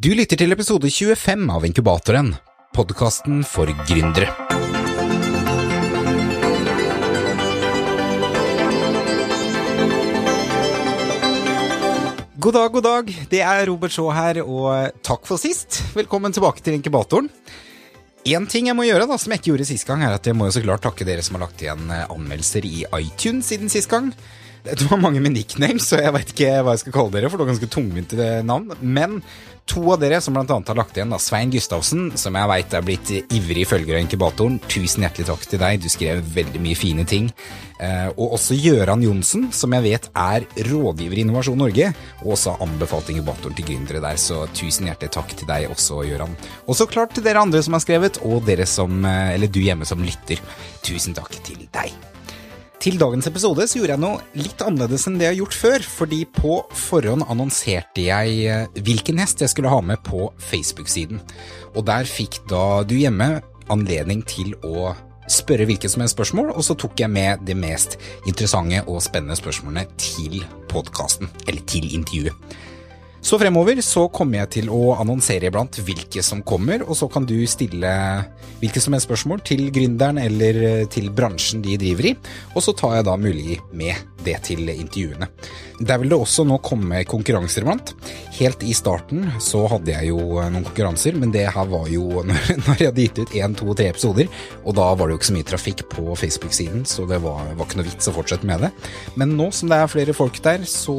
Du lytter til episode 25 av Inkubatoren, podkasten for gründere. God dag, god dag. Det er Robert Shaw her, og takk for sist. Velkommen tilbake til inkubatoren. En ting jeg må gjøre, da, som jeg ikke gjorde sist gang, er at jeg må jo så klart takke dere som har lagt igjen eh, anmeldelser i iTunes siden sist gang. Det var mange med nicknames, så jeg veit ikke hva jeg skal kalle dere, for det var ganske tungvinte navn. Men to av dere som annet har lagt igjen, da, Svein Gustavsen, som jeg veit er blitt ivrig følger av inkubatoren, tusen hjertelig takk til deg, du skrev veldig mye fine ting. Eh, og også Gøran Johnsen, som jeg vet er rådgiver i Innovasjon Norge, og også har anbefalt inkubatoren til gründere der, så tusen hjertelig takk til deg også, Gøran. Og så klart til dere andre som har skrevet, og dere som, eh, eller du hjemme som lytter, tusen takk til deg. Til dagens episode så gjorde jeg noe litt annerledes enn det jeg har gjort før, fordi på forhånd annonserte jeg eh, hvilken hest jeg skulle ha med på Facebook-siden. Og der fikk da du hjemme anledning til å spørre hvilket som helst spørsmål, og så tok jeg med de mest interessante og spennende spørsmålene til podkasten, eller til intervjuet. Så fremover så kommer jeg til å annonsere iblant hvilke som kommer, og så kan du stille hvilke som helst spørsmål til gründeren eller til bransjen de driver i, og så tar jeg da mulig med det til intervjuene. Der vil det også nå komme konkurranser iblant. Helt i starten så hadde jeg jo noen konkurranser, men det her var jo når, jeg hadde gitt ut én, to, tre episoder, og da var det jo ikke så mye trafikk på Facebook-siden, så det var, var ikke noe vits å fortsette med det. Men nå som det er flere folk der, så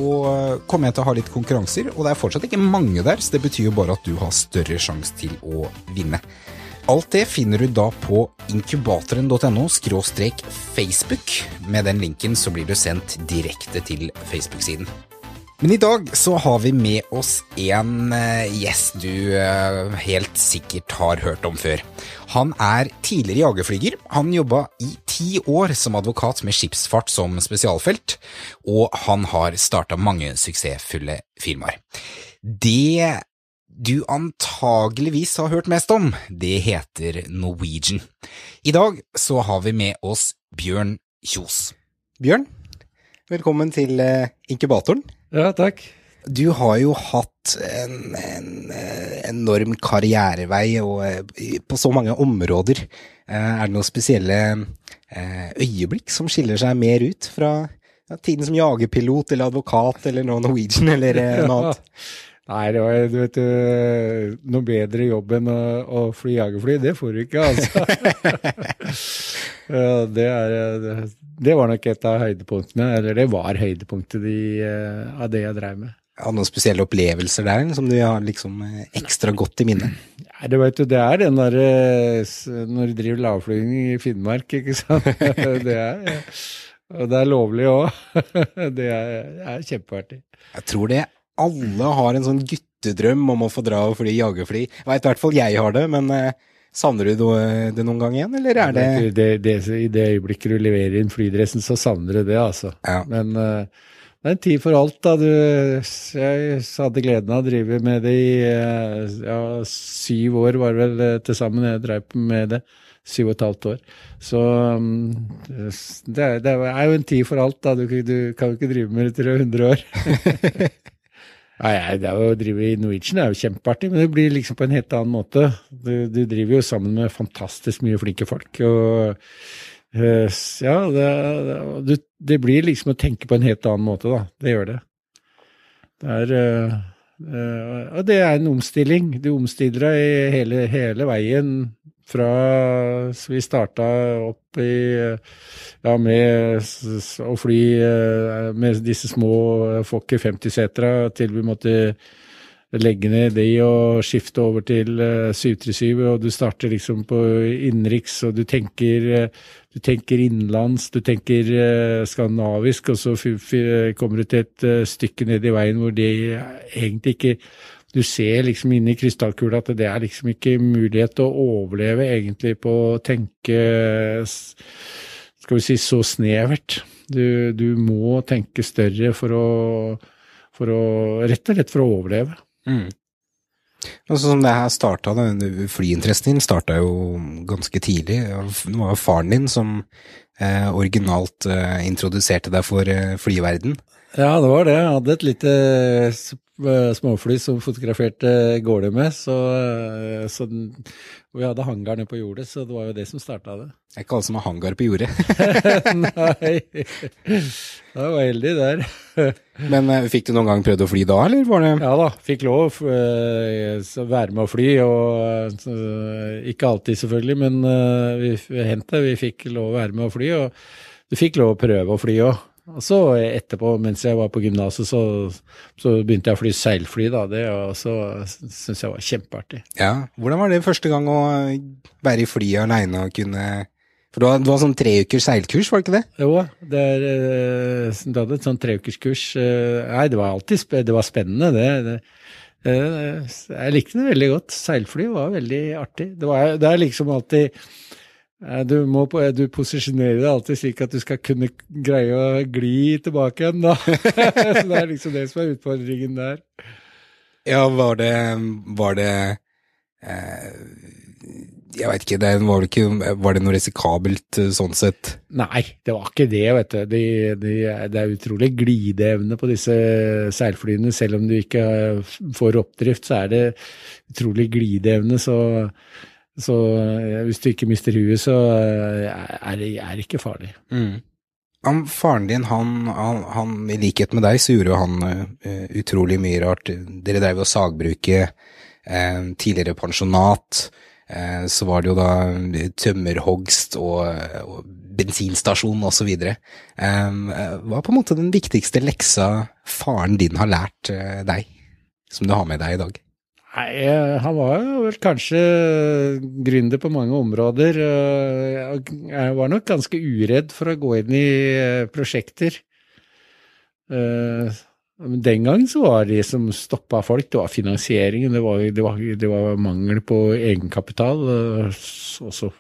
kommer jeg til å ha litt konkurranser, og det er fortsatt ikke mange der, så det betyr jo bare at du har større sjanse til å vinne. Alt det finner du da på inkubatoren.no skråstrek Facebook. Med den linken så blir du sendt direkte til Facebook-siden. Men i dag så har vi med oss en gjest du helt sikkert har hørt om før. Han er tidligere jagerflyger. Han jobba i ti år som advokat med skipsfart som spesialfelt, og han har starta mange suksessfulle firmaer. Det du antageligvis har hørt mest om, det heter Norwegian. I dag så har vi med oss Bjørn Kjos. Bjørn, velkommen til inkubatoren. Ja, takk. Du har jo hatt en, en enorm karrierevei og på så mange områder. Er det noen spesielle øyeblikk som skiller seg mer ut fra tiden som jagerpilot eller advokat eller nå Norwegian eller noe annet? Nei, det var, du vet, noe bedre jobb enn å, å fly jagerfly, det får du ikke, altså. ja, det, er, det, var nok et av høydepunktene, eller det var høydepunktet de, av det jeg drev med. Ja, noen spesielle opplevelser der som du har liksom ekstra godt i minnet? Ja, det, vet du, det er den derre når du driver lavflygning i Finnmark, ikke sant. det er, og det er lovlig òg. det er, er kjempeartig. Jeg tror det alle har en sånn guttedrøm om å få dra og fly jagerfly. Jeg vet i hvert fall jeg har det, men eh, savner du det noen gang igjen, eller er det det, det, I det øyeblikket du leverer inn flydressen, så savner du det, altså. Ja. Men uh, det er en tid for alt, da. Du, jeg hadde gleden av å drive med det i uh, ja, syv år, var det vel til sammen jeg drev med det. Syv og et halvt år. Så um, det, det, er jo en tid for alt, da. Du, du kan jo ikke drive med det til du er 100 år. Nei, det er jo, Å drive i Norwegian er jo kjempeartig, men det blir liksom på en helt annen måte. Du, du driver jo sammen med fantastisk mye flinke folk. og uh, Ja, det, det, blir liksom å tenke på en helt annen måte, da. Det gjør det. Det er uh, Og det er en omstilling. Du omstiller deg hele, hele veien fra vi starta opp i ja, med å fly med disse små Fokker 50-setera til vi måtte legge ned de og skifte over til 737, og du starter liksom på innenriks, og du tenker, du tenker innenlands, du tenker skandinavisk, og så kommer du til et stykke ned i veien hvor det egentlig ikke du ser liksom inn i krystallkula at det er liksom ikke mulighet til å overleve egentlig på å tenke skal vi si så snevert. Du, du må tenke større for å, for å Rett og slett for å overleve. Mm. Altså som det her starta, Flyinteressen din starta jo ganske tidlig. Det var jo faren din som eh, originalt eh, introduserte deg for eh, flyverden. Ja, det var det. Jeg hadde et lite småfly som fotograferte gårde med. Så, eh, så den, vi hadde hangar nede på jordet, så det var jo det som starta det. Det er ikke alle som har hangar på jordet. Nei, jeg var heldig der. Men eh, fikk du noen gang prøvd å fly da, eller var det Ja da, fikk lov å være med å fly, og ikke alltid selvfølgelig, men eh, vi, vi hendte vi fikk lov å være med å fly, og du fikk lov å prøve å fly òg. Og så etterpå, mens jeg var på gymnaset, så, så begynte jeg å fly seilfly, da, det, og så syntes jeg var kjempeartig. Ja, hvordan var det første gang å være i flyet aleine og kunne For du har, du har sånn tre ukers seilkurs, var det ikke det? Jo, det er, eh, du hadde et sånn treukerskurs. eh, Nei, det var alltid det var spennende, det. det. Jeg likte det veldig godt. Seilfly var veldig artig. Det, var, det er liksom alltid du, må, du posisjonerer deg alltid slik at du skal kunne greie å gli tilbake igjen, da. Så det er liksom det som er utfordringen der. Ja, var det Var det eh, Jeg veit ikke, det var, ikke, var det noe risikabelt eh, sånn sett? Nei, det var ikke det, vet du. De, de, det er utrolig glideevne på disse seilflyene. Selv om du ikke eh, får oppdrift, så er det utrolig glideevne. Så, så eh, hvis du ikke mister huet, så eh, er det er det ikke farlig. Han, faren din, han, han, han, i likhet med deg, så gjorde jo han uh, utrolig mye rart. Dere drev jo sagbruket, uh, tidligere pensjonat, Uh, så var det jo da tømmerhogst og, og bensinstasjon og så videre. Eh, hva er på en måte den viktigste leksa faren din har lært deg, som du har med deg i dag? Nei, han var jo vel kanskje gründer på mange områder. Jeg var nok ganske uredd for å gå inn i eh, prosjekter. Eh, men Den gang så var det som stoppa folk, det var finansieringen. Det var, det var, det var mangel på egenkapital. eh, så- så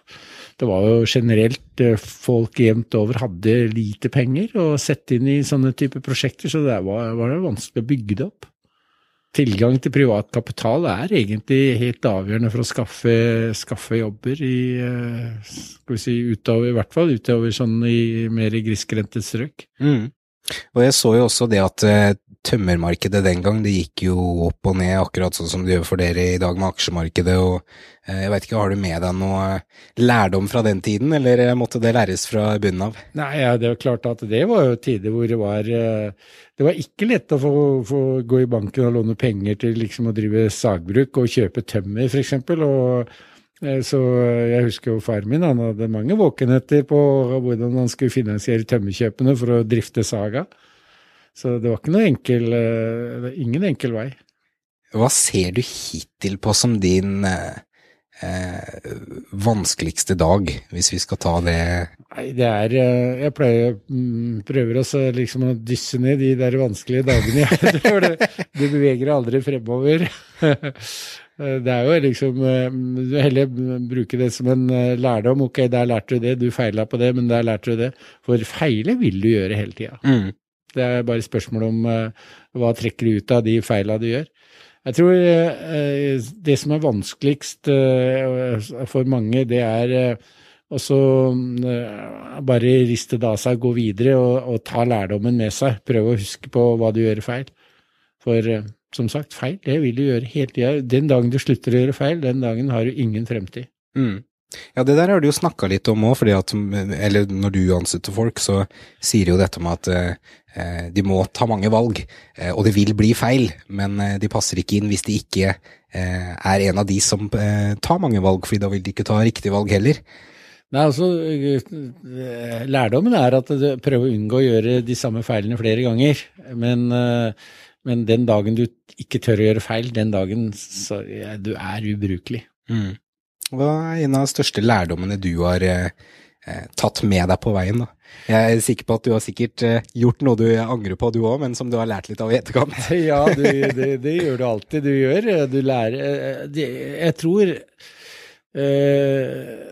Det var jo generelt eh, folk jevnt over hadde lite penger å sette inn i sånne type prosjekter, så det var, var det vanskelig å bygge det opp. Tilgang til privat kapital er egentlig helt avgjørende for å skaffe, skaffe jobber i eh, skal vi si, utover, i hvert fall utover sånn i mer grisgrendte strøk. Mm. Og jeg så jo også det at eh, tømmermarkedet den gang, det gikk jo opp og ned, akkurat sånn som det gjør for dere i dag med aksjemarkedet, og eh, jeg vet ikke, har du med deg noe lærdom fra den tiden, eller eh, måtte det læres fra bunnen av? Nei, ja, det er klart at det var jo tider hvor det var eh, Det var ikke lett å få, få gå i banken og låne penger til liksom å drive sagbruk og kjøpe tømmer, f.eks. Og eh, så jeg husker jo far min, han hadde mange våkenetter på hvordan han skulle finansiere tømmerkjøpene for å drifte Saga. Så det var ikke noe enkel eh, Ingen enkel vei. Hva ser du hittil på som din eh, eh, vanskeligste dag, hvis vi skal ta det Nei, det er eh, Jeg pleier, mm, prøver også liksom å dysse ned de der vanskelige dagene. Jeg tror du beveger aldri fremover. Det er jo liksom Du heller bruke det som en lærdom. Ok, der lærte du det, du feila på det, men der lærte du det. For feile vil du gjøre hele tida. mm. Det er bare spørsmål om eh, hva trekker du ut av de feila du gjør. Jeg tror eh, det som er vanskeligst eh, for mange, det er eh, også eh, bare riste det av seg, gå videre og, og ta lærdommen med seg. Prøve å huske på hva du gjør feil. For eh, som sagt, feil det vil du gjøre hele tida. Den dagen du slutter å gjøre feil, den dagen har du ingen fremtid. Mm. Ja, det der har du jo snakka litt om òg, fordi at Eller når du ansetter folk, så sier jo dette med at eh, de må ta mange valg, eh, og det vil bli feil, men eh, de passer ikke inn hvis de ikke eh, er en av de som eh, tar mange valg, fordi da vil de ikke ta riktige valg heller. Nei, altså, eh, Lærdommen er at du prøver å unngå å gjøre de samme feilene flere ganger. Men, men den dagen du ikke tør å gjøre feil, den dagen så, ja, du er ubrukelig. Mm. Hva er en av de største lærdommene du har eh, eh, tatt med deg på veien? da? Jeg er sikker på at du har sikkert eh, gjort noe du angrer på du òg, men som du har lært litt av i etterkant. Ja, du, det, det gjør du alltid. Du gjør Du lærer eh, Jeg tror eh,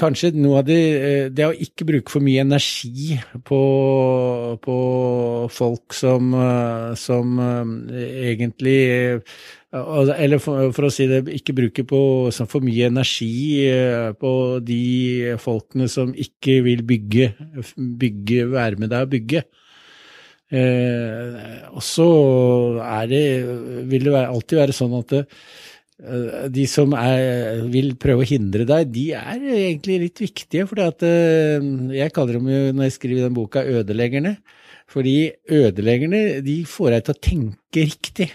kanskje noe av det eh, Det å ikke bruke for mye energi på, på folk som, eh, som eh, egentlig eller for, for å si det, ikke bruke på, for mye energi på de folkene som ikke vil bygge, bygge være med deg og bygge. Eh, og så er det, vil det alltid være sånn at det, de som er, vil prøve å hindre deg, de er egentlig litt viktige. For eh, jeg kaller dem jo, når jeg skriver den boka, ødeleggerne. Fordi ødeleggerne de får deg til å tenke riktig.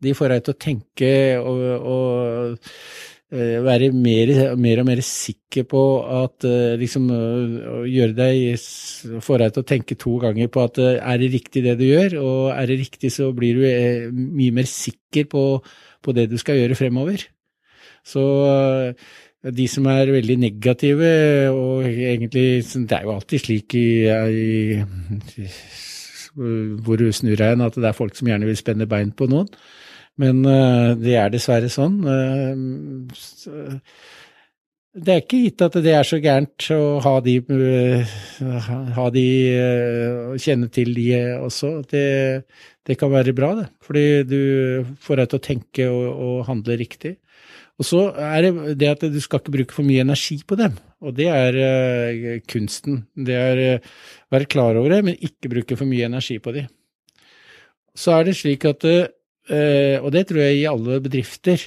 De får deg til å tenke og, og Eh, være mer, mer, og mer sikker på at eh, liksom gjøre deg Få deg til å tenke to ganger på at eh, er det riktig det du gjør, og er det riktig så blir du mye mer sikker på, på det du skal gjøre fremover. Så de som er veldig negative, og egentlig Det er jo alltid slik i, i hvor du snur deg hen, at det er folk som gjerne vil spenne bein på noen. Men uh, det er dessverre sånn. Uh, det er ikke gitt at det er så gærent å ha de, ha de kjenne til de også. Det, det, kan være bra, det. Fordi du får deg til å tenke og, og handle riktig. Og så er det det at du skal ikke bruke for mye energi på dem. Og det er uh, kunsten. Det er uh, være klar over det, men ikke bruke for mye energi på dem. Så er det slik at uh, Eh, og det tror jeg i alle bedrifter.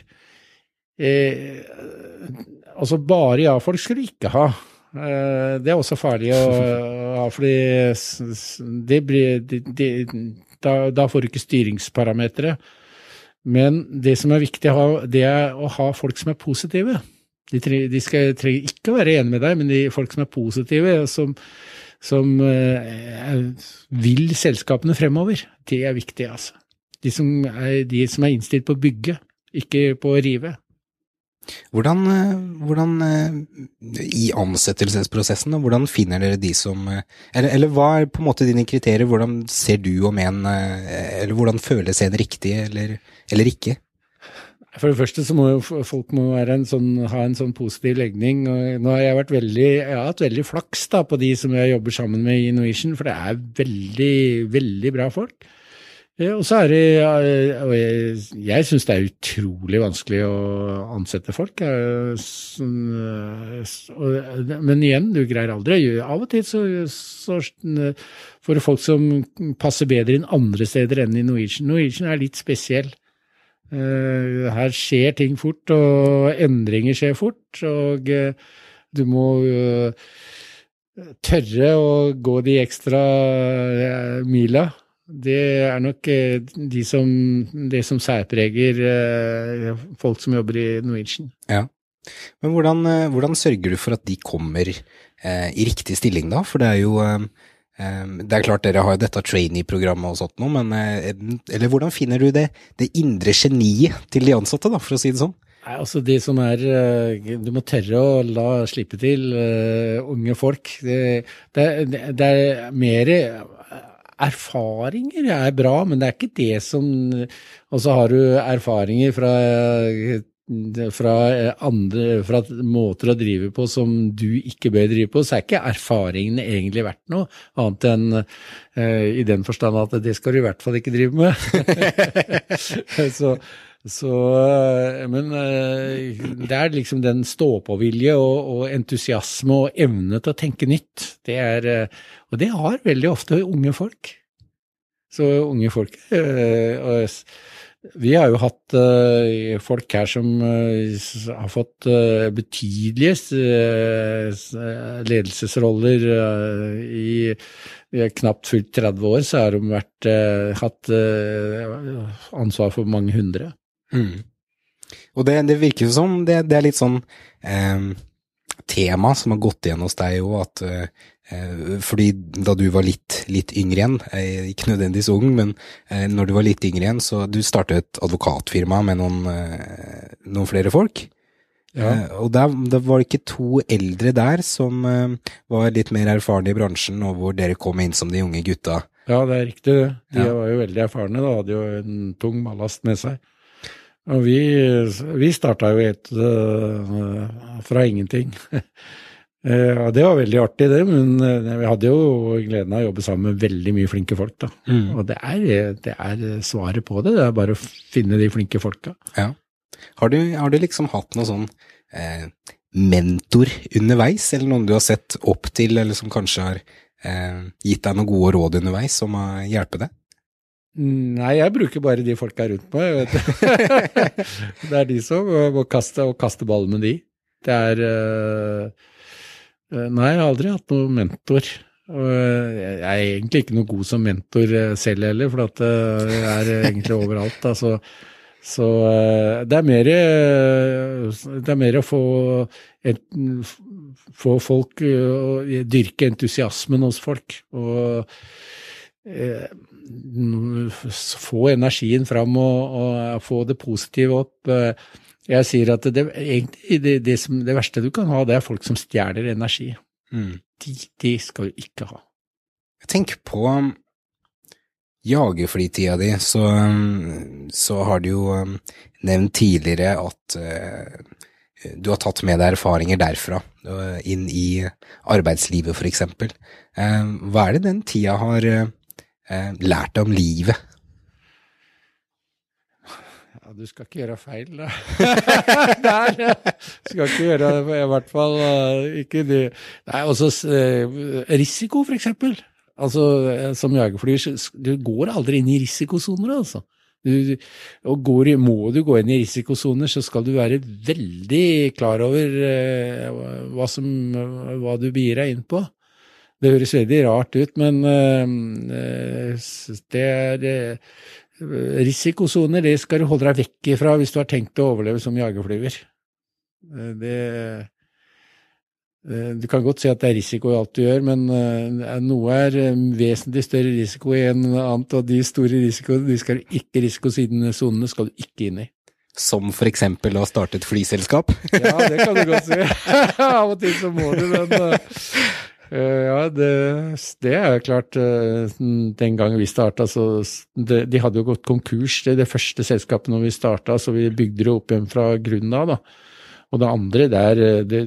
Eh, altså bare ja-folk skulle du ikke ha. Eh, det er også farlig å ha, fordi det blir, de, de, da, da, får du ikke styringsparametere. Men det som er viktig, det er å ha folk som er positive. De, tre, de skal, trenger ikke å være enige med deg, men de folk som er positive, som, som eh, vil selskapene fremover, det er viktig, altså de som er, de som er innstilt på å bygge, ikke på å rive. Hvordan, eh, hvordan, eh, i ansettelsesprosessen, hvordan finner dere de som eh, eller, eller, hva er på en måte dine kriterier, hvordan ser du om en Eller hvordan føles en riktig eller, eller ikke? For det første så må jo folk må en sånn, ha en sånn positiv legning. og Nå har jeg vært veldig, jeg har hatt veldig flaks da på de som jeg jobber sammen med i Innovation, for det er veldig, veldig bra folk. Og så er det Jeg, jeg syns det er utrolig vanskelig å ansette folk. Men igjen, du greier aldri. Av og til så, så får du folk som passer bedre inn andre steder enn i Norwegian. Norwegian er litt spesiell. Eh, her skjer ting fort, og endringer skjer fort. Og eh, du må eh, tørre å gå de ekstra mila det er nok eh, de som, det som særpreger eh, folk som jobber i Norwegian. Ja. Men hvordan, eh, hvordan sørger du for at de kommer eh, i riktig stilling, da? For det er jo eh, Det er klart dere har dette trainee-programmet og sånt noe, men eh, Eller hvordan finner du det, det indre geniet til de ansatte, da, for å si det sånn? Nei, altså de som er Du må tørre å la slippe til uh, unge folk. Det, det, det er mer erfaringer er bra, men det er ikke det som Og så har du erfaringer fra, fra, andre, fra måter å drive på som du ikke bør drive på, så er ikke erfaringene egentlig verdt noe, annet enn uh, i den forstand at det skal du i hvert fall ikke drive med. så så, men eh, det er liksom den stå-på-vilje og, og, entusiasme og evne til å tenke nytt. Det er, eh, og det har veldig ofte unge folk. Så unge folk Vi har jo hatt folk her som har fått betydelige ledelsesroller i knapt fullt 30 år, så har de vært, hatt ansvar for mange hundre. Mm. Og det, det, virker som det, det er litt sånn eh, tema som har gått igjen hos deg òg, at eh, fordi da du var litt, litt yngre igjen, eh, ikke nødvendigvis ung, men eh, når du var litt yngre igjen, så du startet et advokatfirma med noen, eh, noen flere folk. Ja. Eh, og der, det var ikke to eldre der som var litt mer erfarne i bransjen, og hvor dere kom inn som de unge gutta. Ja, det er riktig. De ja. var jo veldig erfarne, da hadde jo en tung ballast med seg. Og vi, vi starta jo helt uh, fra ingenting. uh, det var veldig artig, det, men uh, vi hadde jo gleden av å jobbe sammen med veldig mye flinke folk. da. Mm. Og det er, det er, svaret på det, det er bare å finne de flinke folka. Ja. Har du, har du liksom hatt noe sånn mentor underveis, eller noen du har sett opp til, eller som kanskje har eh, gitt deg noen gode råd underveis som har hjulpet deg? Nei, jeg bruker bare de folka rundt meg. Det er de som må kaste, og kaste ball med de. Det er uh, Nei, jeg har aldri hatt noen mentor. Og jeg er egentlig ikke noe god som mentor selv heller, for at jeg er egentlig overalt. Altså. Så det er mer Det er mer å få, få folk Dyrke entusiasmen hos folk. Og få energien fram og, og, få det positive opp. Jeg sier at det, egentlig, det, det, som, det, verste du kan ha, det er folk som stjeler energi. Mm. De, de, skal du ikke ha. Jeg tenker på um, jagerflytida di, så, um, så, har du jo um, nevnt tidligere at du har tatt med deg erfaringer derfra, inn i arbeidslivet for eksempel. Hva er det den tida har eh, lært om livet? Ja, du skal ikke gjøre feil, da. Nei, skal ikke gjøre i hvert fall uh, ikke det. Nei, også uh, risiko, for eksempel. Altså, eh, som jagerflyger, du går aldri inn i risikosoner, altså. Du, og går, må du gå inn i risikosoner, så skal du være veldig klar over eh, hva, som, hva du begir deg inn på. Det høres veldig rart ut, men uh, det er Risikosoner det skal du holde deg vekk ifra hvis du har tenkt å overleve som jagerflyver. Uh, det Du kan godt si at det er risiko i alt du gjør, men noe er vesentlig større risiko enn annet, og de store risikoene de skal du ikke risiko siden sonene skal du ikke inn i. Som for eksempel å starte et flyselskap? ja, det kan du godt si. Av og til så må du, men ja, det, det, er klart. Uh, den gangen vi starta, så det, De hadde jo gått konkurs, det, det første selskapet når vi starta, så vi bygde det opp igjen fra grunnen av. da. Og det andre, der det,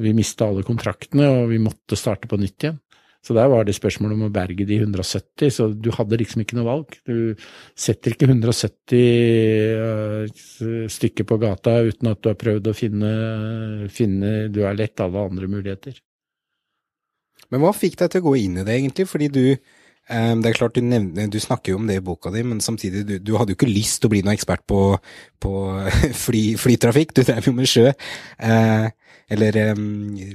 Vi mista alle kontraktene, og vi måtte starte på nytt igjen. Så der var det spørsmålet om å berge de 170, så du hadde liksom ikke noe valg. Du setter ikke 170 uh, stykker på gata uten at du har prøvd å finne, finne Du har lett alle andre muligheter. Men hva fikk deg til å gå inn i det, egentlig? Fordi du um, Det er klart du, nevner, du snakker jo om det i boka di, men samtidig, du, du hadde jo ikke lyst til å bli noen ekspert på, på fly, flytrafikk, du drev jo med sjø. Uh, eller um, i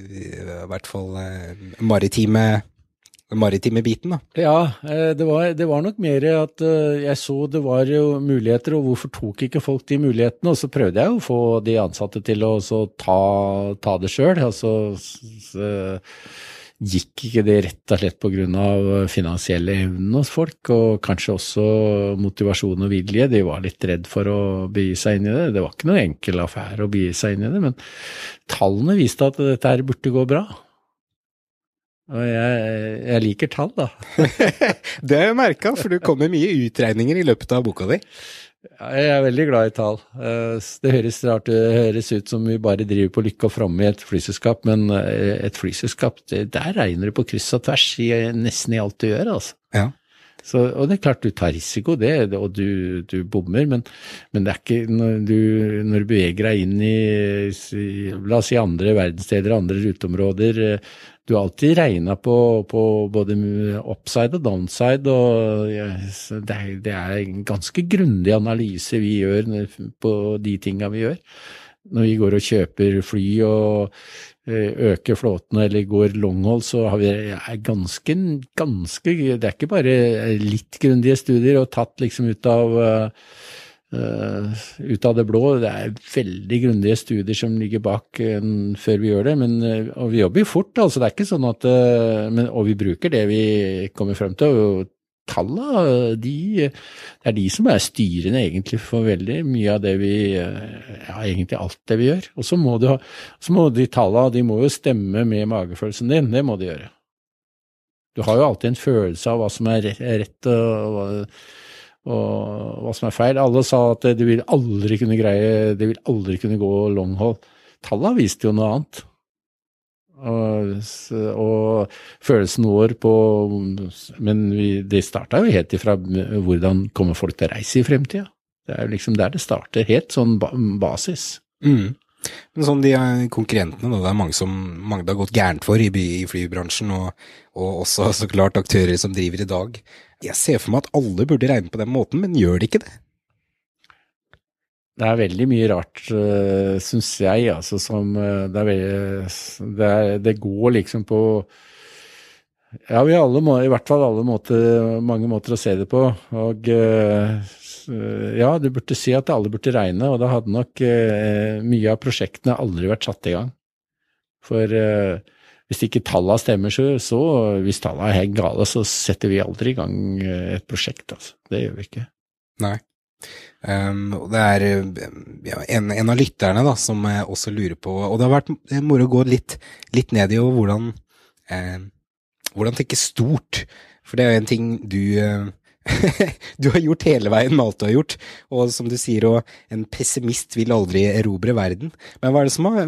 hvert fall uh, maritime maritime biten, da. Ja, det var, det var, nok mer at jeg så det var jo muligheter, og hvorfor tok ikke folk de mulighetene? Og så prøvde jeg å få de ansatte til å ta, ta det sjøl. Altså, gikk ikke det rett og slett pga. finansielle evnen hos folk, og kanskje også motivasjon og vilje. De var litt redd for å begi seg inn i det. Det var ikke noe enkel affære å begi seg inn i det, men tallene viste at dette her burde gå bra. Og jeg, jeg liker tall, da. det har jeg merka, for du kom med mye utregninger i løpet av boka di. Jeg er veldig glad i tall. Eh, det høres rart det høres ut som vi bare driver på lykke og fromme i et flyselskap, men eh, et flyselskap, der regner du på kryss og tvers i nesten i alt du gjør, altså. Ja. Så, og det er klart du tar risiko, det, og du, du bommer, men, men, det er ikke når du, når du beveger deg inn i, la oss si andre verdensdeler, andre ruteområder, du har alltid regna på, på, både upside og downside, og det er, er en ganske grundig analyse vi gjør på de tinga vi gjør. Når vi går og kjøper fly og eh, øker flåten eller går longhold, så har vi ganske, ganske Det er ikke bare litt grundige studier og tatt liksom ut av Uh, ut av det blå. Det er veldig grundige studier som ligger bak uh, før vi gjør det. Men, uh, og vi jobber jo fort, altså. Det er ikke sånn at men, Og vi bruker det vi kommer frem til. og Tallene, de, det er de som er styrende egentlig for veldig mye av det vi Ja, egentlig alt det vi gjør. Og så må, du så må de tallene de må jo stemme med magefølelsen din. Det må de gjøre. Du har jo alltid en følelse av hva som er rett og hva og hva som er feil. Alle sa at de vil aldri kunne greie, de vil aldri kunne gå longhold. Tallene viste jo noe annet. Og, og følelsen vår på Men vi, det starta jo helt ifra hvordan kommer folk til å reise i fremtida. Det er jo liksom der det starter. Helt sånn basis. Mm. Men sånn de konkurrentene, da, det er mange som mange det har gått gærent for i, i flybransjen, og, og, også så klart aktører som driver i dag. Jeg ser for meg at alle burde regne på den måten, men gjør de ikke det? Det er veldig mye rart, eh, syns jeg, altså som uh, det, er veldig, det, er, det, går liksom på Ja, vi har må, i hvert fall alle måter, mange måter å se det på. Og uh, ja, du burde si at alle burde regne, og da hadde nok mye av prosjektene aldri vært satt i gang. For hvis ikke tallene stemmer, så, så hvis tallene er helt gale, så setter vi aldri i gang et prosjekt. Altså. Det gjør vi ikke. Nei. Um, og det er ja, en, en, av lytterne da, som også lurer på Og det har vært moro å gå litt, litt ned i hvordan, eh, hvordan tenke stort. For det er jo en ting du eh, du har gjort hele veien alt du har gjort, og som du sier, en pessimist vil aldri erobre verden. Men hva er det som har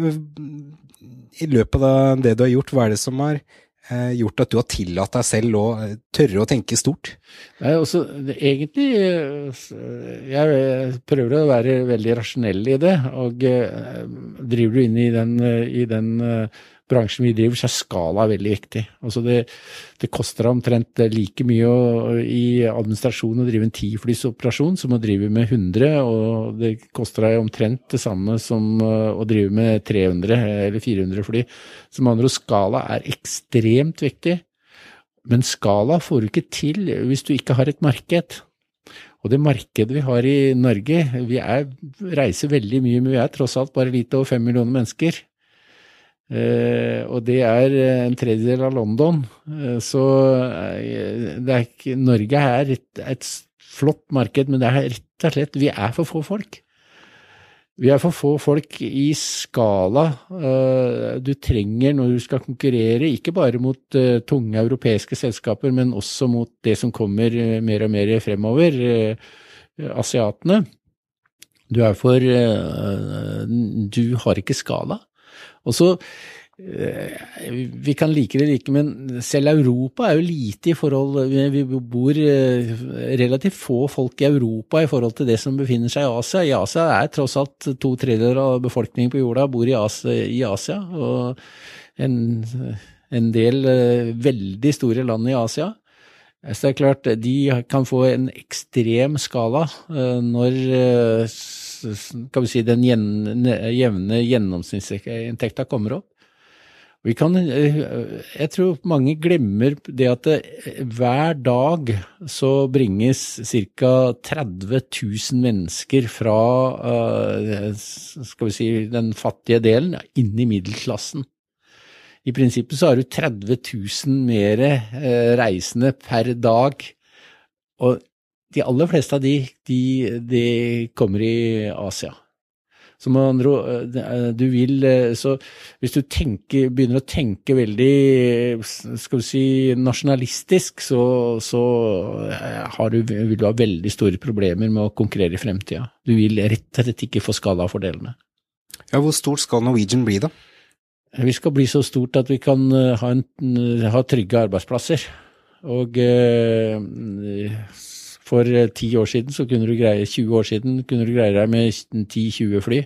I løpet av det du har gjort, hva er det som har Eh, gjort at du har tillatt deg selv å eh, tørre å tenke stort? Nei, også, altså, egentlig eh, Jeg prøver å være veldig rasjonell i det. Og driver du inn i den, i den bransjen vi driver, så er skala veldig viktig. Altså det, det koster omtrent like mye å, i administrasjon å drive en tiflysoperasjon som å drive med 100, og det koster deg omtrent det samme som å drive med 300 eller 400 fly. Som andre ord, skala er ekstremt viktig. Men skala får du ikke til hvis du ikke har et marked. Og det markedet vi har i Norge, vi er, reiser veldig mye, men vi er tross alt bare litt over fem millioner mennesker. Eh, og det er eh, en tredjedel av London. Eh, så er ikke, Norge er et, et, flott marked, men det er rett og slett Vi er for få folk. Vi er for få folk i skala du trenger når du skal konkurrere, ikke bare mot tunge europeiske selskaper, men også mot det som kommer mer og mer fremover, asiatene. Du er for Du har ikke skala. Og så Eh, vi kan like det like, men selv Europa er jo lite i forhold Vi bor eh, relativt få folk i Europa i forhold til det som befinner seg i Asia. I Asia er tross alt to tredjedeler av befolkningen på jorda bor i Asia, i Asia og en, en, del eh, veldig store land i Asia. Så det er klart, de kan få en ekstrem skala når skal vi si, den jevne gjennomsnittsinntekta kommer opp. Vi kan, eh, jeg tror mange glemmer det at eh, hver dag så bringes ca. 30 000 mennesker fra eh, skal vi si, den fattige delen inn i middelklassen. I prinsippet så har du 30 000 mer reisende per dag, og de aller fleste av de, de, de kommer i Asia. Så med andre ord, eh, du vil eh, Så hvis du tenker, begynner å tenke veldig skal vi si, nasjonalistisk, så, så eh, du, vil du ha veldig store problemer med å konkurrere i fremtida. Du vil rett og slett ikke få skala av fordelene. Ja, hvor stort skal Norwegian bli, da? Vi skal bli så stort at vi kan ha, en, ha trygge arbeidsplasser. Og eh, for eh, ti år siden så kunne du greie 20 år siden kunne du greie deg med 10-20 fly.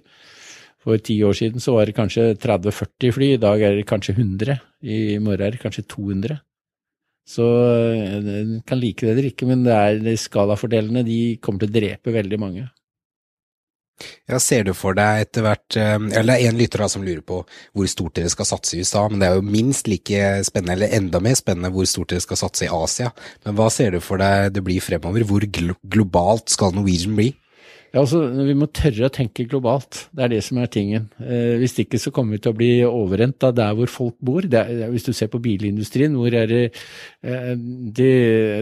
For ti år siden så var det kanskje 30-40 fly, i dag er det kanskje 100. I morgen er det kanskje 200. Så en kan like det eller ikke, men det er skalafordelene de kommer til å drepe veldig mange. Ja, Ser du for deg etter hvert eh, Eller det er en lytter som lurer på hvor stort dere skal satse i USA, men det er jo minst like spennende, eller enda mer spennende, hvor stort dere skal satse i Asia. Men hva ser du for deg det blir fremover? Hvor globalt skal Norwegian bli? Ja, altså, Vi må tørre å tenke globalt. Det er det som er tingen. Eh, hvis ikke så kommer vi til å bli overrent av der hvor folk bor. Er, hvis du ser på bilindustrien, hvor er det, eh, det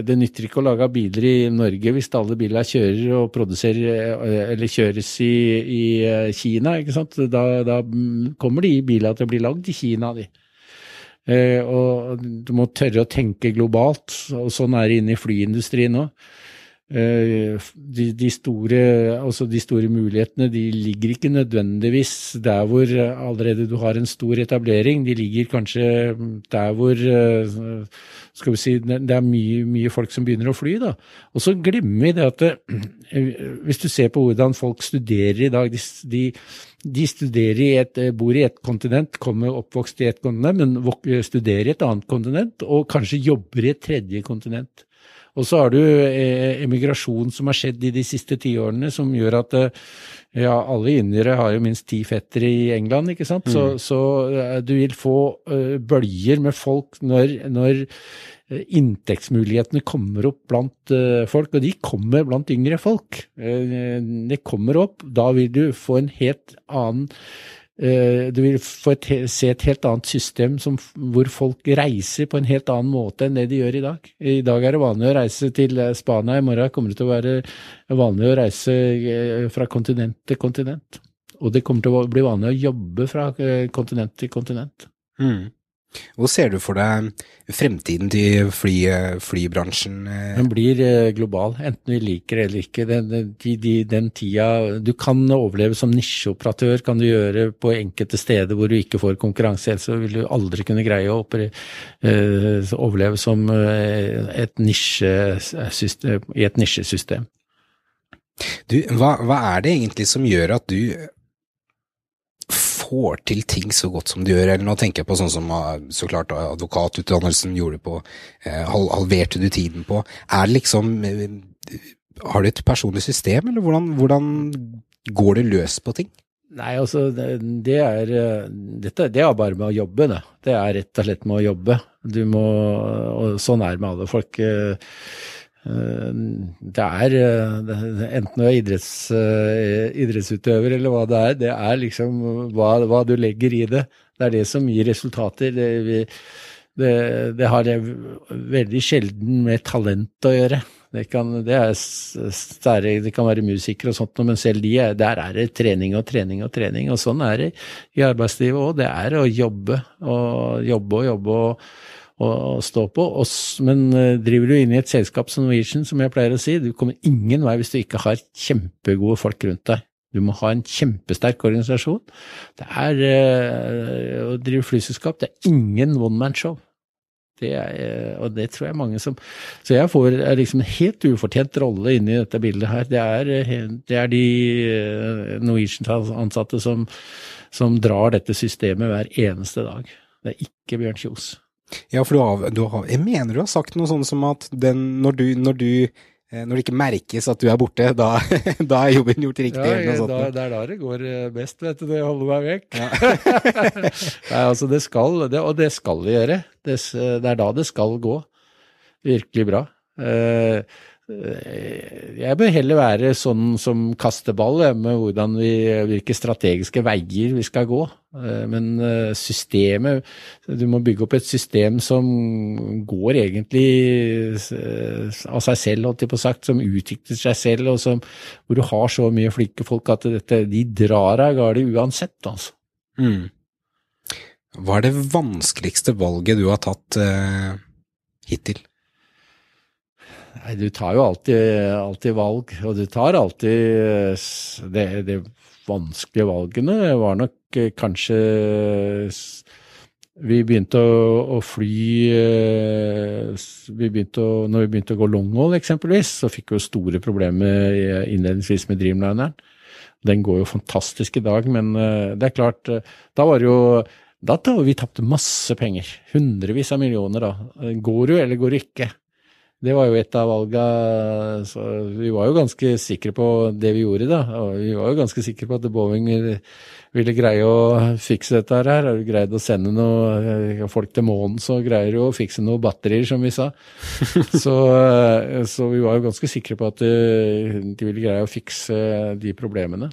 det, nytter ikke å lage biler i Norge hvis alle biler kjører og produserer eh, eller kjøres i, i eh, Kina. ikke sant? Da, da, kommer de bilene til å bli lagd i Kina. de. Eh, og du må tørre å tenke globalt, og sånn er det inne i flyindustrien òg. De, de, store, altså de store mulighetene de ligger ikke nødvendigvis der hvor allerede du har en stor etablering. De ligger kanskje der hvor skal vi si, det er mye, mye folk som begynner å fly. da. Og så glemmer vi det at hvis du ser på hvordan folk studerer i dag de, de, de studerer i et, bor i et kontinent, kommer oppvokst i et kontinent, men studerer i et annet kontinent, og kanskje jobber i et tredje kontinent. Og så har du eh, emigrasjon som har skjedd i de siste tiårene, som gjør at eh, ja, alle indere har jo minst ti fettere i England, ikke sant. Mm. Så, så, eh, du vil få bølger med folk når, når inntektsmulighetene kommer opp blant folk, og de kommer blant yngre folk. Det kommer opp. Da vil du få en helt annen du vil få et, se et helt annet system som, hvor folk reiser på en helt annen måte enn det de gjør i dag. I dag er det vanlig å reise til eh, Spania, i morgen kommer det til å være vanlig å reise eh, fra kontinent til kontinent. Og det kommer til å bli vanlig å jobbe fra kontinent til kontinent. Mm. Hvor ser du for deg fremtiden til fly, flybransjen? Den blir eh, global, enten vi liker det eller ikke. Den, den, den tida Du kan overleve som nisjeoperatør, kan du gjøre på enkelte steder hvor du ikke får konkurranse. Ellers vil du aldri kunne greie å uh, overleve som eh, et nisjesystem, i et nisjesystem. Du, hva, hva er det egentlig som gjør at du får til ting så godt som de gjør. Eller nå tenker jeg på sånn som ah, så klart advokatutdannelsen gjorde på eh, Halverte du tiden på? Er det liksom eh, Har du et personlig system, eller hvordan, hvordan går det løs på ting? Nei, altså, det er Dette det er bare med å jobbe, det. Det er rett og slett med å jobbe. Du må Og sånn er det med alle folk. Eh, det er eh, Enten du er idretts, eh, idrettsutøver eller hva det er, det er liksom hva, hva, du legger i det. Det er det som gir resultater. Det, det, det har det veldig sjelden med talent å gjøre. Det kan, det, stærre, det kan være musikere og sånt, men selv de, der er det trening og trening og trening. Og sånn er det i arbeidslivet òg. Det er å jobbe og jobbe og jobbe. og å stå på. Men eh, driver du inn i et selskap som Norwegian, som jeg pleier å si, du kommer ingen vei hvis du ikke har kjempegode folk rundt deg. Du må ha en kjempesterk organisasjon. Det er eh, å drive flyselskap, det er ingen one man show. Det er, eh, og det tror jeg mange som Så jeg får liksom en helt ufortjent rolle inni dette bildet her. Det er, det er de Norwegian-ansatte som, som drar dette systemet hver eneste dag. Det er ikke Bjørn Kjos. Ja, for du har, du har, jeg mener du har sagt noe sånn som at den, når, du, når, du, eh, når det ikke merkes at du er borte, da, da er jobben gjort riktig? Ja, jeg, da, det er da det går eh, best, vet du, når jeg holder meg vekk. Ja. Nei, altså det skal, det, og det skal det gjøre. Det, det, er da det skal gå. Virkelig bra. Eh, jeg bør heller være sånn som kaster ball, med hvordan vi, hvilke strategiske veier vi skal gå. Eh, men eh, systemet Du må bygge opp et system som går egentlig eh, av seg selv, holdt jeg på sagt, som utvikler seg selv, og som, hvor du har så mye flinke folk at dette, de drar av gårde uansett, altså. Mm. Hva er det vanskeligste valget du har tatt eh, hittil? Nei, du tar jo alltid, alltid, valg, og du tar alltid det, det vanskelige valgene Det var nok eh, kanskje vi begynte å, å fly eh, vi begynte å, Når vi begynte å gå longhold, eksempelvis, så fikk vi jo store problemer innledningsvis med Dreamlineren. Den går jo fantastisk i dag, men eh, det er klart Da var det jo da vi tapte masse penger. Hundrevis av millioner, da. Går du, eller går du ikke? Det var jo et av valga så Vi var jo ganske sikre på det vi gjorde, da. Vi var jo ganske sikre på at Boeing ville greie å fikse dette her. Har du greid å sende noe folk til månen, så greier du å fikse noen batterier, som vi sa. så, så, vi var jo ganske sikre på at de ville greie å fikse de problemene.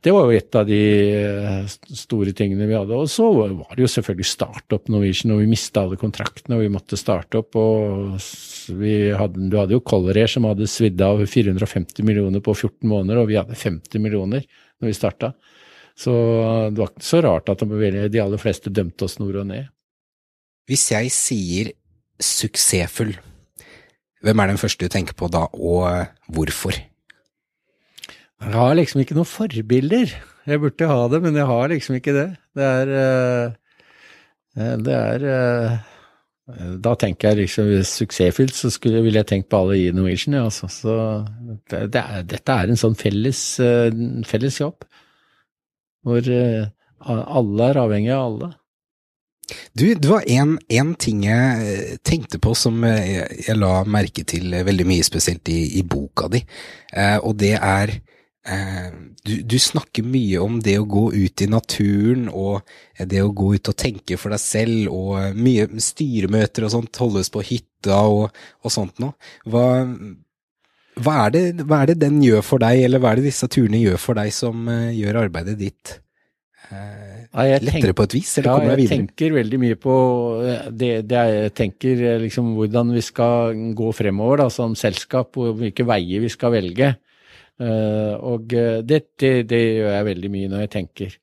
Det var jo et av de eh, store tingene vi hadde. Og så var det jo selvfølgelig startup Norwegian, og vi mista alle kontraktene og vi måtte starte opp. og hadde, Du hadde jo Color Air som hadde svidd av 450 millioner på 14 måneder, og vi hadde 50 millioner når vi starta. Så det var ikke så rart at de aller fleste dømte oss nord og ned. Hvis jeg sier suksessfull, hvem er den første du tenker på da, og hvorfor? Jeg har liksom ikke noen forbilder. Jeg burde ha det, men jeg har liksom ikke det. Det er uh, Det er uh, Da tenker jeg liksom suksessfylt, så skulle, ville jeg tenkt på alle i Norwegian, ja, altså. Så det, det er, dette er en sånn felles, felles jobb, hvor alle er avhengig av alle. Du, det var en, ting jeg tenkte på som jeg, jeg, la merke til veldig mye, spesielt i, i boka di, og det er Eh, du, du, snakker mye om det å gå ut i naturen og det å gå ut og tenke for deg selv, og mye styremøter og sånt holdes på hytta og, og sånt noe. Hva, hva, er det, hva, er det, den gjør for deg, eller hva er det disse turene gjør for deg som gjør arbeidet ditt uh, ja, lettere på et vis, eller kommer ja, deg videre? Jeg tenker veldig mye på det, det jeg tenker liksom hvordan vi skal gå fremover da, som selskap, og hvilke veier vi skal velge. Eh, og eh, det, det, det, gjør jeg veldig mye når jeg tenker.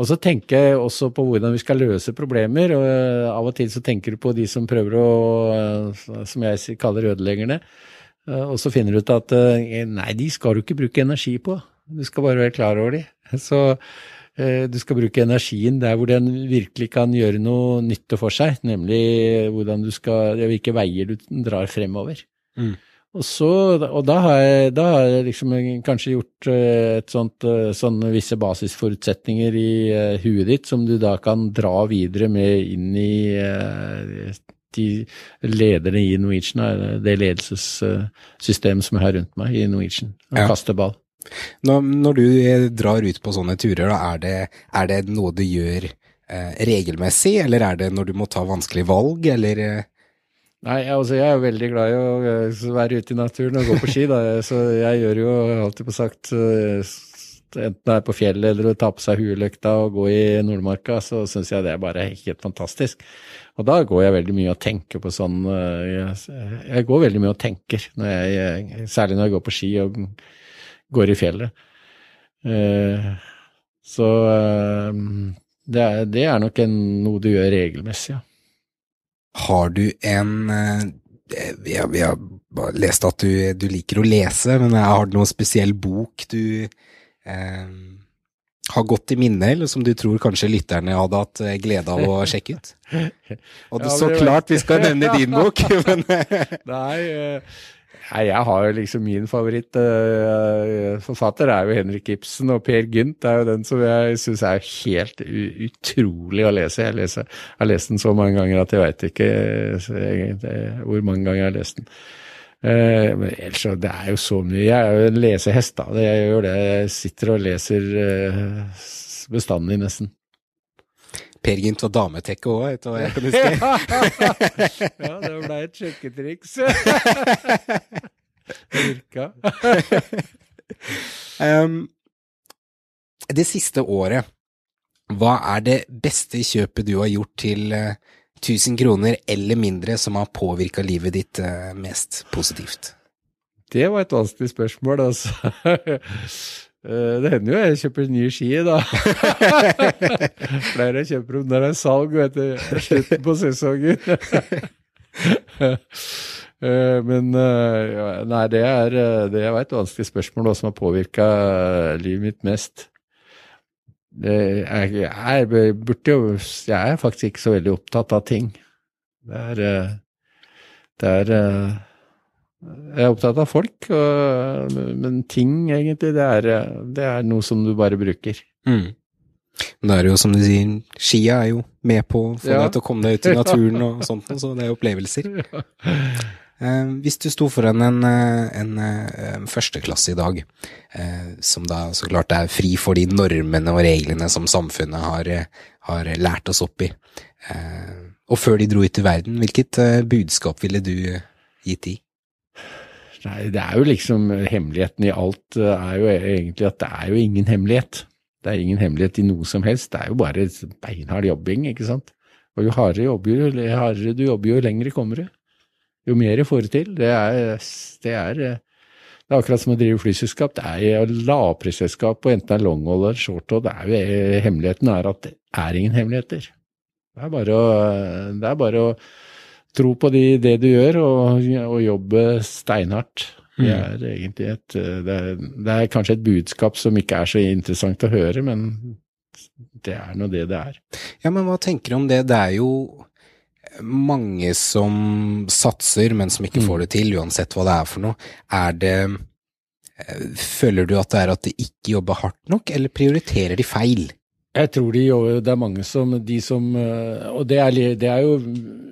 Og så tenker jeg også på hvordan vi skal løse problemer. og eh, Av og til så tenker du på de som prøver å, som jeg kaller ødeleggerne. Og så finner du ut at nei, de skal du ikke bruke energi på. Du skal bare være klar over de. Så du skal bruke energien der hvor den virkelig kan gjøre noe nytte for seg, nemlig hvordan du skal, hvilke veier du drar fremover. Mm. Og, så, og da, har jeg, da har jeg liksom kanskje gjort eh, et sånt, eh, sånne visse basisforutsetninger i uh, huet ditt som du da kan dra videre med inn i de lederne i Norwegian, det ledelsessystemet som jeg har rundt meg i Norwegian, og ja. kaste ball. Når, når, du drar ut på sånne turer, da, er, det, er det noe du gjør eh, regelmessig, eller er det når du må ta vanskelige valg, eller Nei, altså jeg er jo veldig glad i å være ute i naturen og gå på ski, da. Så jeg gjør jo alltid på sagt eh, Enten det er på fjellet eller å ta på seg huelykta og gå i Nordmarka, så syns jeg det er bare helt fantastisk. Og da går jeg veldig mye og tenker på sånn eh, Jeg, går veldig mye og tenker, når jeg, særlig når jeg går på ski og går i fjellet. Eh, så det er, det er nok en, noe du gjør regelmessig, ja. Har du en Vi har, vi har lest at du, du, liker å lese, men har du noen spesiell bok du eh, har gått i minne, eller som du tror kanskje lytterne hadde hatt eh, glede av å sjekke ut? Og det, ja, så klart vi skal nevne din bok, men Nei, eh, Nei, jeg har jo liksom min favorittforfatter uh, er jo Henrik Ibsen, og Per Gynt er jo den som jeg syns er helt utrolig å lese. Jeg, leser, jeg, har lest den så mange ganger at jeg veit ikke egentlig hvor mange ganger jeg har lest den. Uh, men ellers det er jo så mye. Jeg er jo en lesehest, da. Jeg gjør det. Jeg sitter og leser bestandig, nesten. Per Gynt var dametekke òg, etter hva jeg kan huske. ja, det ble et sjekketriks. det virka. um, det siste året, hva er det beste kjøpet du har gjort til uh, eh, 1000 kroner eller mindre som har påvirka livet ditt uh, mest positivt? Det var et vanskelig spørsmål, altså. Eh, det hender jo jeg kjøper nye ski, da. Flere kjøper kjøpe dem når det er salg etter slutten på sesongen. Eh, men eh, nei, det er, det er et vanskelig spørsmål, hva som har påvirka livet mitt mest. Jeg, jeg, burde jo Jeg er faktisk ikke så veldig opptatt av ting. Det er, det er jeg er opptatt av folk, og, men ting, egentlig, det er, det er, noe som du bare bruker. Mm. Men det er jo som du sier, skia er jo med på å få ja. deg til å komme deg ut i naturen og sånt, så det er opplevelser. Ja. Eh, hvis du sto foran en, en, en førsteklasse i dag, eh, som da så klart er fri for de normene og reglene som samfunnet har, har lært oss opp i, eh, og før de dro ut i verden, hvilket eh, budskap ville du gitt de? Nei, det er jo liksom Hemmeligheten i alt eh, er jo egentlig at det er jo ingen hemmelighet. Det er ingen hemmelighet i noe som helst. Det er jo bare beinhard jobbing, ikke sant. Og jo hardere, jobber, jo hardere du jobber, jo lengre kommer du. Jo mer får du til. Det er, det er, det er akkurat som å drive flyselskap. Det er lavprisselskap, og enten det er longhold eller shorthold, hemmeligheten er at det er ingen hemmeligheter. Det er bare å, det er bare å tro på de, det du gjør, og, og jobbe steinhardt. Det er egentlig et det er, det er kanskje et budskap som ikke er så interessant å høre, men det er nå det det er. Ja, men hva tenker du om det? Det er jo mange som satser, men som ikke får det til, uansett hva det er for noe. Er det Føler du at det er at de ikke jobber hardt nok, eller prioriterer de feil? Jeg tror de det er mange som de som Og det er, det er jo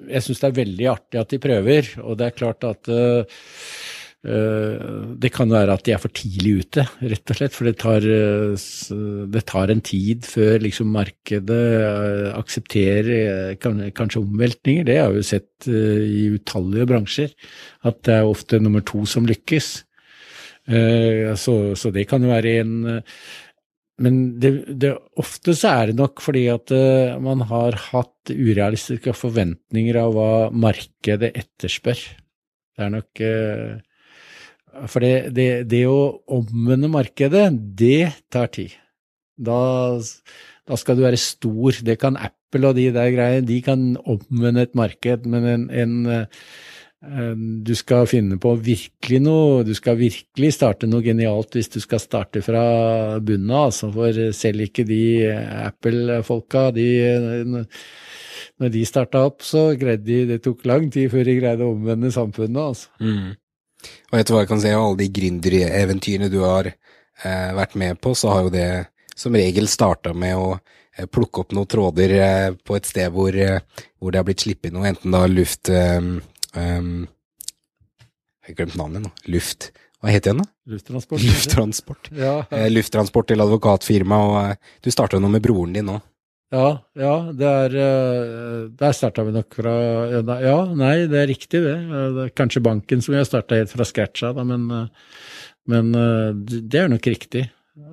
Jeg syns det er veldig artig at de prøver, og det er klart at uh, det kan være at de er for tidlig ute, rett og slett. For det tar, det tar en tid før liksom markedet aksepterer kanskje omveltninger. Det har vi jo sett i utallige bransjer, at det er ofte nummer to som lykkes. Så, så det kan jo være en men det, det, ofte så er det nok fordi at uh, man har hatt urealistiske forventninger av hva markedet etterspør. Det er nok uh, For det, det, det, å omvende markedet, det tar tid. Da, da, skal du være stor. Det kan Apple og de der greiene, de kan omvende et marked, men en, en uh, du skal finne på virkelig noe, du skal virkelig starte noe genialt hvis du skal starte fra bunnen av, altså. For selv ikke de Apple-folka, de Når de starta opp, så greide de Det tok lang tid før de greide å omvende samfunnet, altså. Mm. Og etter hva jeg kan se av alle de gründereventyrene du har eh, vært med på, så har jo det som regel starta med å eh, plukke opp noen tråder eh, på et sted hvor, hvor det har blitt sluppet noe, enten da luft Um, jeg har glemt navnet nå. Luft Hva het den, da? Lufttransport. Lufttransport. Ja, ja. Lufttransport til advokatfirma, og uh, du starta noe med broren din nå. Ja, ja, det er uh, Der starta vi nok fra Ja, nei, det er riktig, det. det er kanskje banken som vi har starta helt fra scratch av, men, men det er nok riktig.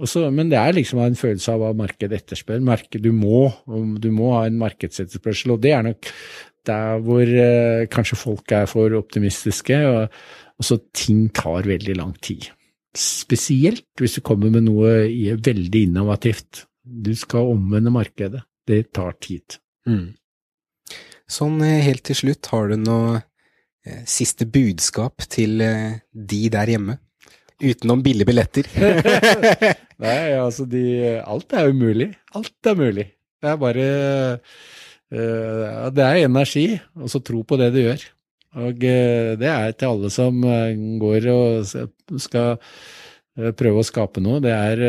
Også, men det er liksom en følelse av hva markedet etterspør. Marked, du, må, du må ha en markedsetterspørsel, og det er nok der hvor eh, kanskje folk er for optimistiske, og, og, så ting tar veldig lang tid. Spesielt hvis du kommer med noe veldig innovativt. Du skal omvende markedet. Det tar tid. Mm. Sånn eh, helt til slutt, har du noe eh, siste budskap til eh, de der hjemme? Utenom billige billetter. Nei, altså de Alt er jo mulig. Alt er mulig. Det er bare det er energi, og så tro på det du gjør. Og eh, det er til alle som eh, går og skal prøve å skape noe. Det er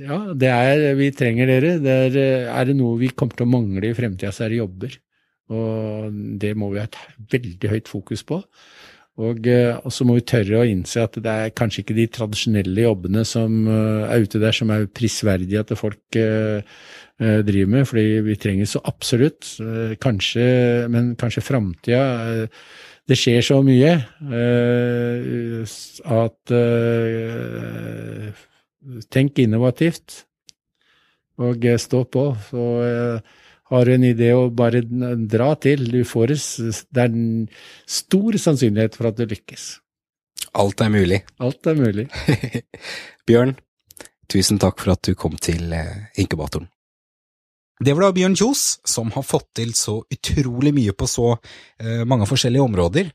Ja, det er Vi trenger dere. Det er, er det noe vi kommer til å mangle i fremtida, så er det jobber. Og det må vi ha et veldig høyt fokus på. Og, så må vi tørre å innse at det er kanskje ikke de tradisjonelle jobbene som er ute der, som er prisverdige at folk Eh, driver med, fordi vi trenger så absolutt, eh, kanskje, men kanskje framtida eh, Det skjer så mye at Tenk innovativt og stå på. Så har du en idé å bare dra til. Du får det er en stor sannsynlighet for at du lykkes. Alt er mulig. Alt er mulig. Bjørn, tusen takk for at du kom til inkubatoren. Det var da Bjørn Kjos, som har fått til så utrolig mye på så uh, mange forskjellige områder,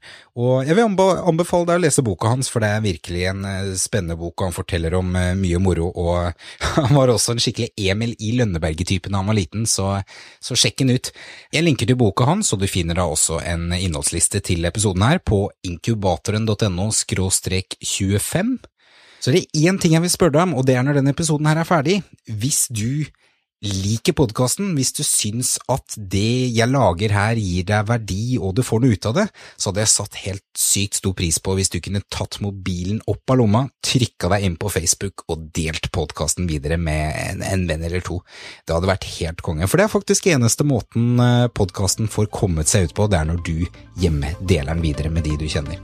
og jeg vil anbefale deg å lese boka hans, for det er virkelig en uh, spennende bok, og han forteller om uh, mye moro, og han var også en skikkelig Emil i Lønneberget-type da han var liten, så, så, sjekk den ut. Jeg linker til boka hans, og du finner da også en innholdsliste til episoden her på inkubatoren.no 25. Så det er én ting jeg vil spørre deg om, og det er når denne episoden her er ferdig. Hvis du liker podkasten, hvis du syns at det jeg lager her gir deg verdi og du får noe ut av det, så hadde jeg satt helt sykt stor pris på hvis du kunne tatt mobilen opp av lomma, trykka deg inn på Facebook og delt podkasten videre med en, en, venn eller to. Det hadde vært helt konge, for det er faktisk eneste måten eh, podkasten får kommet seg ut på, det er når du hjemme deler den videre med de du kjenner.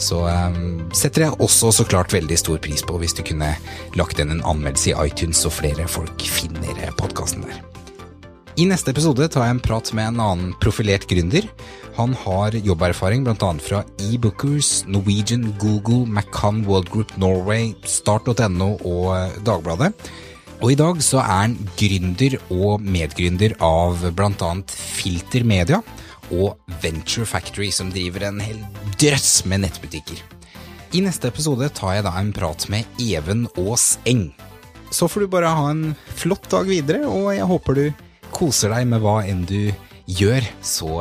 Så um, setter jeg også så klart veldig stor pris på hvis du kunne lagt inn en anmeldelse i iTunes, så flere folk finner podkasten der. I neste episode tar jeg en prat med en annen profilert gründer. Han har jobberfaring bl.a. fra eBookers, Norwegian, Google, McCann World Group Norway, Start.no og eh, Dagbladet. Og i dag så er han gründer og medgründer av bl.a. Filter Media og Venture Factory, som driver en hel drøss med nettbutikker. I neste episode tar jeg da en prat med Even Aas Eng. Så får du bare ha en flott dag videre, og jeg håper du koser deg med hva enn du gjør. Så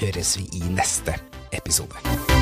høres vi i neste episode.